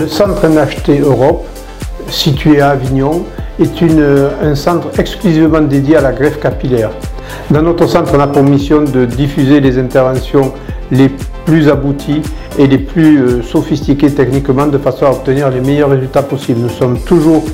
Le centre NHT Europe, situé à Avignon, est un centre exclusivement dédié à la greffe capillaire. Dans notre centre, on a pour mission de diffuser les interventions les plus abouties et les plus euh, sophistiquées techniquement de façon à obtenir les meilleurs résultats possibles. Nous sommes toujours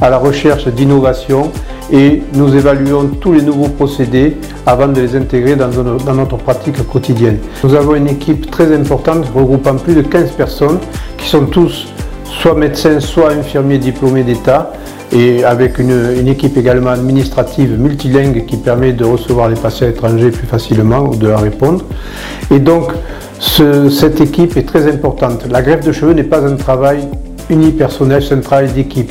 à la recherche d'innovation et nous évaluons tous les nouveaux procédés avant de les intégrer dans, notre pratique quotidienne. Nous avons une équipe très importante regroupant plus de 15 personnes qui sont tous soit médecins, soit infirmiers diplômés d'État et avec une, équipe également administrative multilingue qui permet de recevoir les patients étrangers plus facilement ou de leur répondre. Et donc, cette équipe est très importante. La greffe de cheveux n'est pas un travail unipersonnel, c'est un travail d'équipe.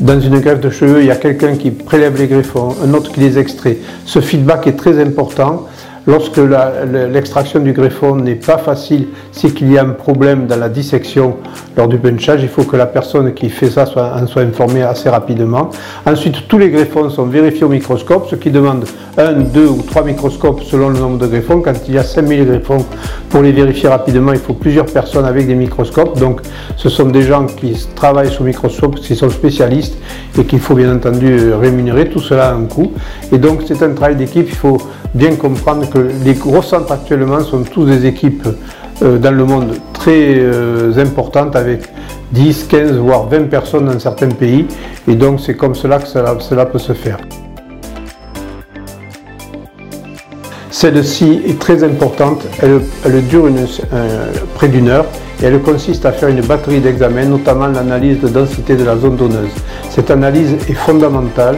Dans une greffe de cheveux, il y a quelqu'un qui prélève les greffons, un autre qui les extrait. Ce feedback est très important Lorsque l'extraction du greffon n'est pas facile, c'est qu'il y a un problème dans la dissection lors du benchage. Il faut que la personne qui fait ça soit, en soit informée assez rapidement. Ensuite, tous les greffons sont vérifiés au microscope, ce qui demande un, deux ou trois microscopes selon le nombre de greffons. Quand il y a 5000 greffons, pour les vérifier rapidement, il faut plusieurs personnes avec des microscopes. Donc, ce sont des gens qui travaillent sous microscope, qui sont spécialistes et qu'il faut bien entendu rémunérer. Tout cela a un coût. Et donc, c'est un travail d'équipe. Bien comprendre que les gros centres actuellement sont tous des équipes euh, dans le monde très euh, importantes avec 10, 15, voire 20 personnes dans certains pays. Et donc c'est comme cela que cela, peut se faire. Celle-ci est très importante, elle, dure près d'une heure et elle consiste à faire une batterie d'examens, notamment l'analyse de densité de la zone donneuse. Cette analyse est fondamentale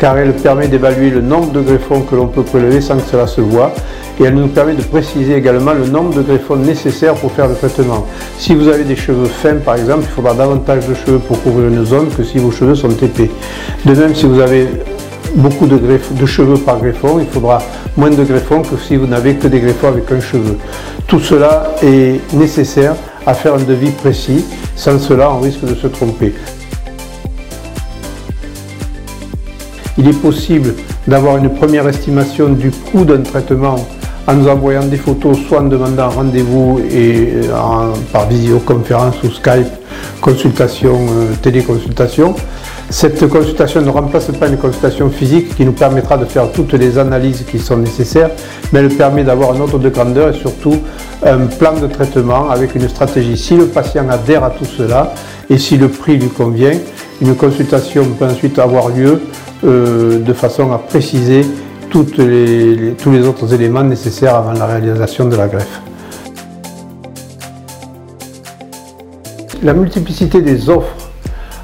car elle permet d'évaluer le nombre de greffons que l'on peut prélever sans que cela se voit et elle nous permet de préciser également le nombre de greffons nécessaires pour faire le traitement. Si vous avez des cheveux fins par exemple, il faudra davantage de cheveux pour couvrir une zone que si vos cheveux sont épais. De même, si vous avez beaucoup de, de cheveux par greffon, il faudra moins de greffons que si vous n'avez que des greffons avec un cheveu. Tout cela est nécessaire à faire un devis précis, sans cela on risque de se tromper. Il est possible d'avoir une première estimation du coût d'un traitement en nous envoyant des photos, soit en demandant rendez-vous et euh, par visioconférence ou Skype, consultation, euh, téléconsultation. Cette consultation ne remplace pas une consultation physique qui nous permettra de faire toutes les analyses qui sont nécessaires, mais elle permet d'avoir un ordre de grandeur et surtout un plan de traitement avec une stratégie. Si le patient adhère à tout cela et si le prix lui convient, une consultation peut ensuite avoir lieu euh, de façon à préciser tous les autres éléments nécessaires avant la réalisation de la greffe. La multiplicité des offres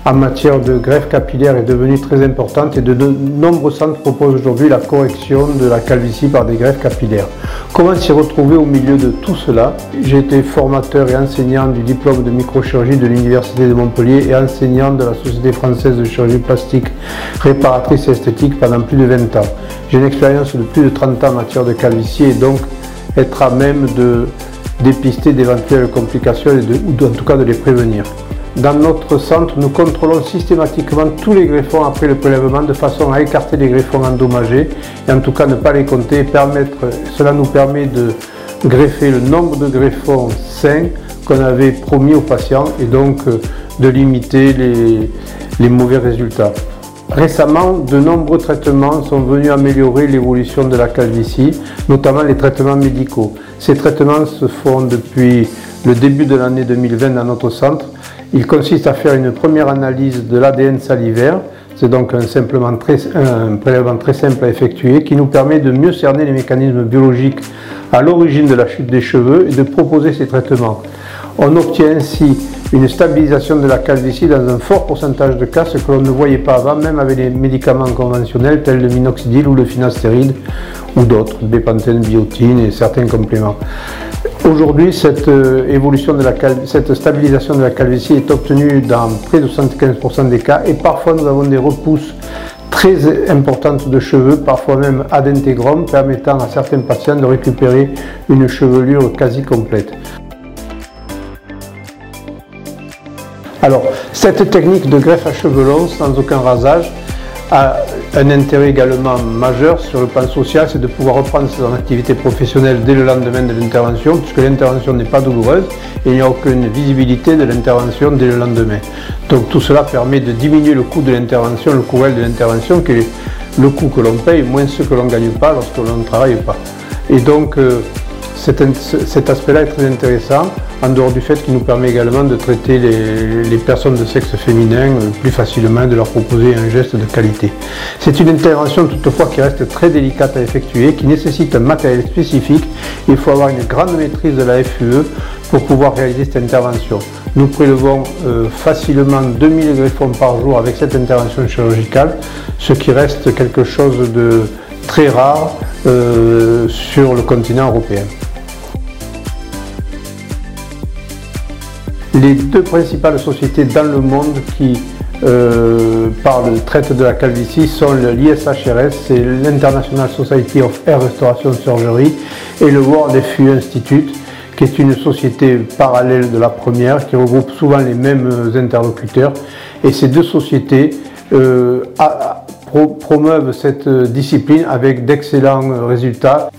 en matière de greffe capillaire est devenue très importante et de, nombreux centres proposent aujourd'hui la correction de la calvitie par des greffes capillaires. Comment s'y retrouver au milieu de tout cela? J'ai été formateur et enseignant du diplôme de microchirurgie de l'Université de Montpellier et enseignant de la Société française de chirurgie plastique réparatrice et esthétique pendant plus de 20 ans. J'ai une expérience de plus de 30 ans en matière de calvitie et donc être à même de dépister d'éventuelles complications ou en tout cas de les prévenir. Dans notre centre, nous contrôlons systématiquement tous les greffons après le prélèvement de façon à écarter les greffons endommagés et en tout cas ne pas les compter. permettre, cela nous permet de greffer le nombre de greffons sains qu'on avait promis aux patients et donc euh, de limiter les, les mauvais résultats. Récemment, de nombreux traitements sont venus améliorer l'évolution de la calvitie, notamment les traitements médicaux. Ces traitements se font depuis le début de l'année 2020 dans notre centre il consiste à faire une première analyse de l'ADN salivaire. C'est donc un, simplement très, un prélèvement très simple à effectuer qui nous permet de mieux cerner les mécanismes biologiques à l'origine de la chute des cheveux et de proposer ces traitements. On obtient ainsi une stabilisation de la calvitie dans un fort pourcentage de cas, ce que l'on ne voyait pas avant, même avec les médicaments conventionnels tels le minoxidil ou le finastéride ou d'autres, bépantène, biotine et certains compléments. Aujourd'hui, cette euh, évolution de la cette stabilisation de la calvitie est obtenue dans près de 75% des cas et parfois nous avons des repousses très importantes de cheveux, parfois même ad integrum, permettant à certains patients de récupérer une chevelure quasi complète. Alors, cette technique de greffe à cheveux longs sans aucun rasage a Un intérêt également majeur sur le plan social, c'est de pouvoir reprendre son activité professionnelle dès le lendemain de l'intervention, puisque l'intervention n'est pas douloureuse et il n'y a aucune visibilité de l'intervention dès le lendemain. Donc tout cela permet de diminuer le coût de l'intervention, le coût de l'intervention, qui est le coût que l'on paye moins ce que l'on ne gagne pas lorsque l'on ne travaille pas. Et donc euh, cet, aspect-là est très intéressant, en dehors du fait qu'il nous permet également de traiter les, personnes de sexe féminin euh, plus facilement, de leur proposer un geste de qualité. C'est une intervention toutefois qui reste très délicate à effectuer, qui nécessite un matériel spécifique. Il faut avoir une grande maîtrise de la FUE pour pouvoir réaliser cette intervention. Nous prélevons euh, facilement 2000 greffons par jour avec cette intervention chirurgicale, ce qui reste quelque chose de très rare euh, sur le continent européen. Les deux principales sociétés dans le monde qui euh, parlent, traitent de la calvitie sont l'ISHRS, c'est l'International Society of Hair Restoration Surgery, et le World FU Institute, qui est une société parallèle de la première, qui regroupe souvent les mêmes interlocuteurs. Et ces deux sociétés euh, promeuvent cette discipline avec d'excellents résultats.